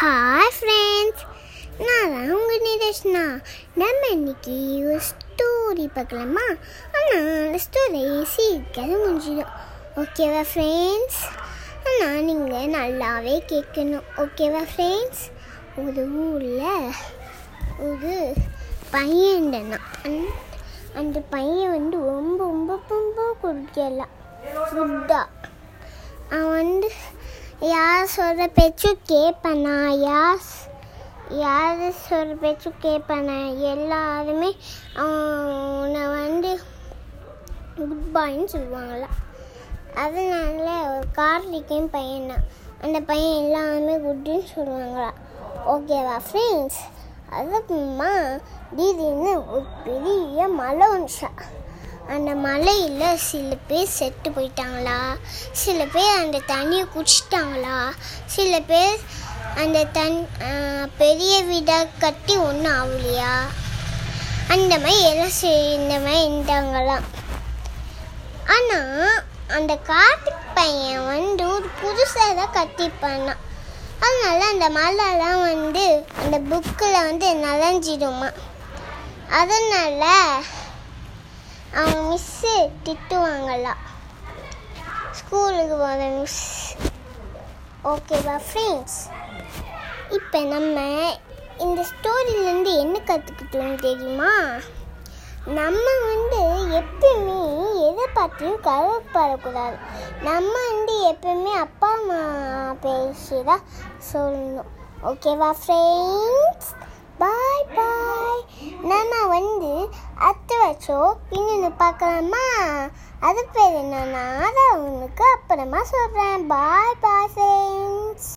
Hi friends நான் தான் உங்கள் நிதர்ஷனா. நம்ம இன்னைக்கு ஒரு ஸ்டோரி பார்க்கலாமா? ஆனால் அந்த ஸ்டோரி சீக்கிரம் முடிஞ்சிடும். ஓகேவா ஃப்ரெண்ட்ஸ் ஆனால் நீங்கள் நல்லாவே கேட்கணும். ஓகேவா ஃப்ரெண்ட்ஸ் ஒரு ஊரில் ஒரு பையன் இருந்தான் அந்த- அந்த பையன் வந்து ரொம்ப ரொம்ப ரொம்ப குடிக்கலாம் குட்டா அவன் வந்து யார் சொல்கிற பேச்சும் கேட்பேண்ணா யார் யார் சொல்கிற பேச்சும் கேட்பேண்ணா எல்லாருமே உன்னை வந்து குட் பாய்ன்னு சொல்லுவாங்களா? அதனால ஒரு கார்த்திகேயன் பையன்? தான் அந்த பையன் எல்லாருமே குட்டுன்னு சொல்லுவாங்களா? ஓகேவா ஃப்ரெண்ட்ஸ் அதுக்குமா திடீர்னு ஒரு பெரிய மழை வந்துச்சா? அந்த மலையில் சில பேர் செத்து போயிட்டாங்களா? சில பேர் அந்த தண்ணியை குடிச்சிட்டாங்களா? சில பேர் அந்த தன் பெரிய வீடாக கட்டி ஒன்றும் ஆகலையா? அந்த மாதிரி எல்லாம் இந்த மாதிரி இருந்தாங்களாம். ஆனால் அந்த கார்த்திக் பையன் வந்து ஒரு புதுசாக தான் கட்டிப்பானான் அதனால அந்த மலைலாம் வந்து அந்த புக்கில் வந்து நனைஞ்சிடுமா அதனால் திட்டுவாங்களாம் ஸ்கூலுக்கு போகிற மிஸ் ஓகேவா ஃப்ரெண்ட்ஸ் இப்போ நம்ம இந்த ஸ்டோரியிலேருந்து என்ன கற்றுக்கிட்டோம்னு தெரியுமா? நம்ம வந்து எப்பயுமே எதை பார்த்தியும் கவலைப்படக்கூடாது. நம்ம வந்து எப்பயுமே அப்பா அம்மா பேசி தான் சொல்லணும் ஓகேவா ஃப்ரெண்ட்ஸ் பாய் பாய் நம்ம வந்து அத்தை இன்னொன்று பார்க்கலாமா? அது பேர் என்னன்னா அதை உங்களுக்கு அப்புறமா சொல்கிறேன் பாய் பாய் ஃப்ரெண்ட்ஸ்